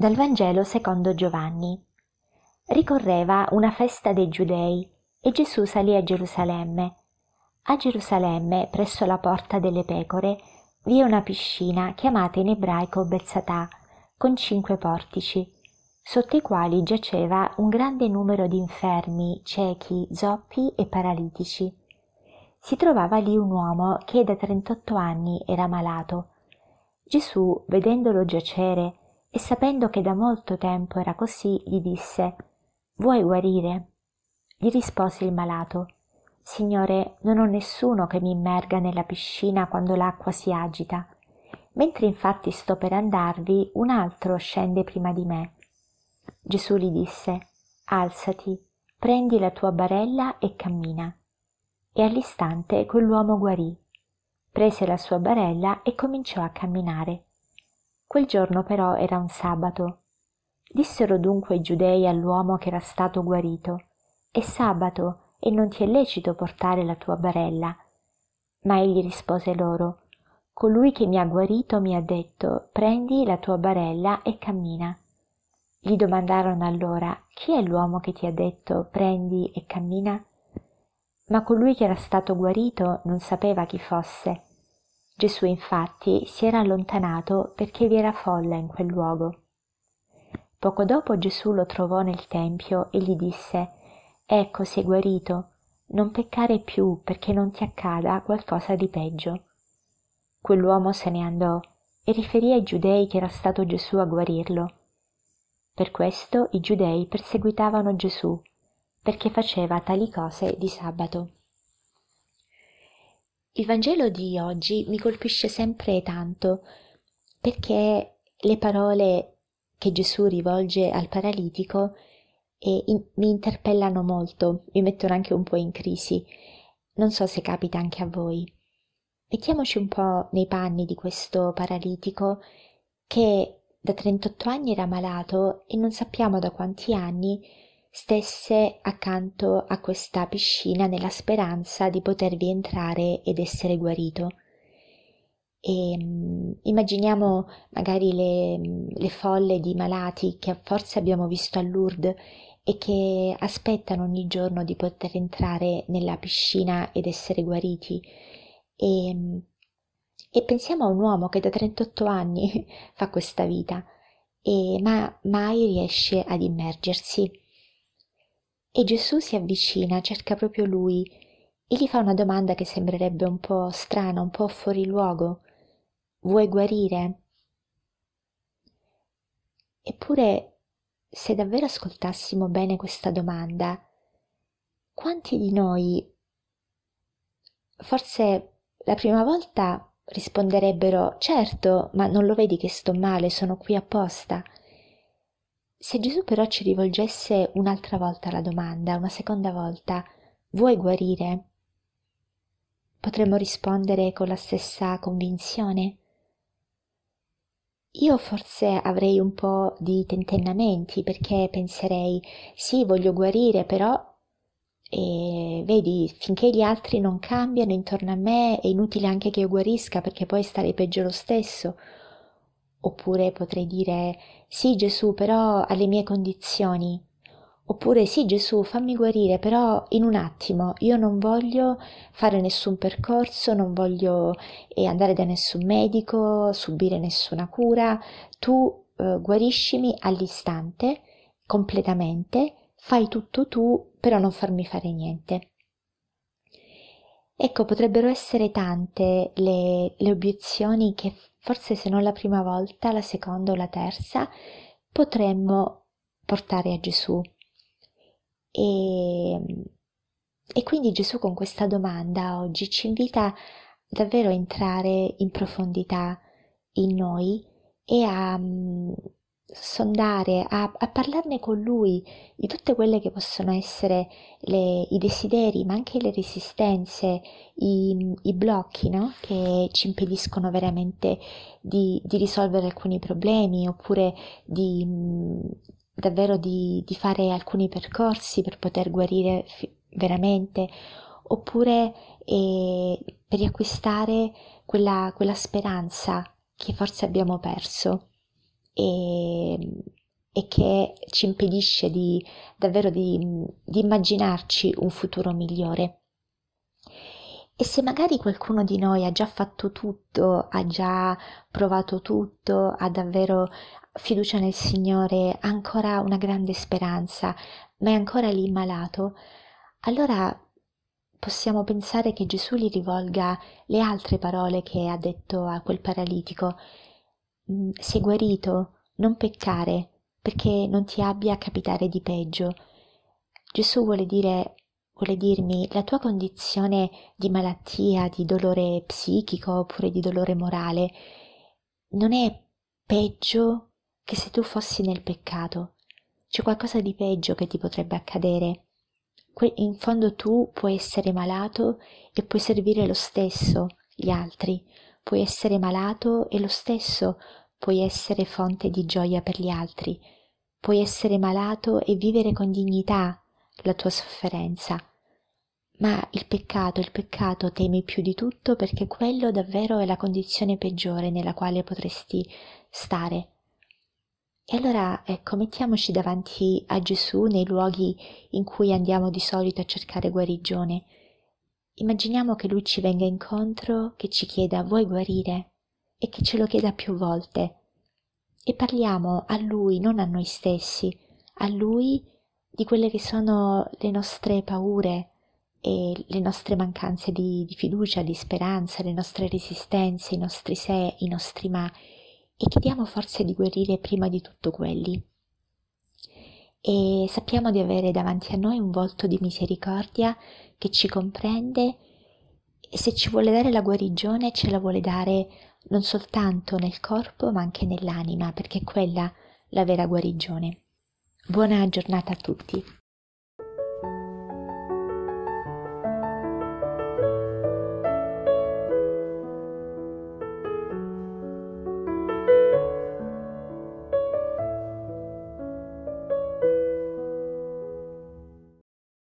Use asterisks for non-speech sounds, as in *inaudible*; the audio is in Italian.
Dal Vangelo secondo Giovanni. Ricorreva una festa dei Giudei e Gesù salì a Gerusalemme. A Gerusalemme, presso la porta delle pecore, vi è una piscina chiamata in ebraico Bezzatà, con cinque portici, sotto i quali giaceva un grande numero di infermi, ciechi, zoppi e paralitici. Si trovava lì un uomo che da trentotto anni era malato. Gesù, vedendolo giacere, e sapendo che da molto tempo era così, gli disse Vuoi guarire? Gli rispose il malato Signore, non ho nessuno che mi immerga nella piscina quando l'acqua si agita. Mentre infatti sto per andarvi, un altro scende prima di me. Gesù gli disse Alzati, prendi la tua barella e cammina. E all'istante quell'uomo guarì. Prese la sua barella e cominciò a camminare Quel giorno però era un sabato. Dissero dunque i giudei all'uomo che era stato guarito, è sabato e non ti è lecito portare la tua barella. Ma egli rispose loro, colui che mi ha guarito mi ha detto, prendi la tua barella e cammina. Gli domandarono allora, chi è l'uomo che ti ha detto, prendi e cammina? Ma colui che era stato guarito non sapeva chi fosse Gesù infatti si era allontanato perché vi era folla in quel luogo. Poco dopo Gesù lo trovò nel Tempio e gli disse Ecco sei guarito, non peccare più perché non ti accada qualcosa di peggio. Quell'uomo se ne andò e riferì ai giudei che era stato Gesù a guarirlo. Per questo i giudei perseguitavano Gesù, perché faceva tali cose di sabato. Il Vangelo di oggi mi colpisce sempre tanto perché le parole che Gesù rivolge al paralitico eh, in, mi interpellano molto, mi mettono anche un po' in crisi. Non so se capita anche a voi. Mettiamoci un po' nei panni di questo paralitico che da 38 anni era malato e non sappiamo da quanti anni stesse accanto a questa piscina nella speranza di potervi entrare ed essere guarito. E, um, immaginiamo magari le, le folle di malati che forse abbiamo visto a Lourdes e che aspettano ogni giorno di poter entrare nella piscina ed essere guariti. E, e pensiamo a un uomo che da 38 anni *laughs* fa questa vita, e, ma mai riesce ad immergersi. E Gesù si avvicina, cerca proprio lui e gli fa una domanda che sembrerebbe un po' strana, un po' fuori luogo. Vuoi guarire? Eppure, se davvero ascoltassimo bene questa domanda, quanti di noi forse la prima volta risponderebbero certo, ma non lo vedi che sto male, sono qui apposta. Se Gesù però ci rivolgesse un'altra volta la domanda, una seconda volta, vuoi guarire? Potremmo rispondere con la stessa convinzione? Io forse avrei un po' di tentennamenti perché penserei sì, voglio guarire, però e vedi, finché gli altri non cambiano intorno a me è inutile anche che io guarisca perché poi starei peggio lo stesso. Oppure potrei dire sì Gesù, però alle mie condizioni. Oppure sì Gesù, fammi guarire, però in un attimo, io non voglio fare nessun percorso, non voglio eh, andare da nessun medico, subire nessuna cura, tu eh, guariscimi all'istante, completamente, fai tutto tu, però non farmi fare niente. Ecco, potrebbero essere tante le, le obiezioni che forse se non la prima volta, la seconda o la terza, potremmo portare a Gesù. E, e quindi Gesù con questa domanda oggi ci invita davvero a entrare in profondità in noi e a, sondare, a, a, parlarne con lui di tutte quelle che possono essere le, i desideri, ma anche le resistenze, i, i blocchi no? che ci impediscono veramente di, di, risolvere alcuni problemi oppure di, davvero di, di, fare alcuni percorsi per poter guarire fi- veramente oppure eh, per riacquistare quella, quella speranza che forse abbiamo perso e, e che ci impedisce di, davvero di, di immaginarci un futuro migliore. E se magari qualcuno di noi ha già fatto tutto, ha già provato tutto, ha davvero fiducia nel Signore, ha ancora una grande speranza, ma è ancora lì malato, allora possiamo pensare che Gesù gli rivolga le altre parole che ha detto a quel paralitico. Mm, sei guarito, non peccare, perché non ti abbia a capitare di peggio. Gesù vuole dire vuole dirmi la tua condizione di malattia, di dolore psichico oppure di dolore morale non è peggio che se tu fossi nel peccato. C'è qualcosa di peggio che ti potrebbe accadere. In fondo tu puoi essere malato e puoi servire lo stesso gli altri, puoi essere malato e lo stesso puoi essere fonte di gioia per gli altri, puoi essere malato e vivere con dignità la tua sofferenza. Ma il peccato, il peccato temi più di tutto perché quello davvero è la condizione peggiore nella quale potresti stare. E allora, ecco, mettiamoci davanti a Gesù nei luoghi in cui andiamo di solito a cercare guarigione. Immaginiamo che Lui ci venga incontro, che ci chieda vuoi guarire e che ce lo chieda più volte. E parliamo a Lui, non a noi stessi, a Lui di quelle che sono le nostre paure e le nostre mancanze di, di fiducia, di speranza, le nostre resistenze, i nostri se, i nostri ma e chiediamo forse di guarire prima di tutto quelli. E sappiamo di avere davanti a noi un volto di misericordia che ci comprende e se ci vuole dare la guarigione ce la vuole dare non soltanto nel corpo ma anche nell'anima perché è quella la vera guarigione. Buona giornata a tutti.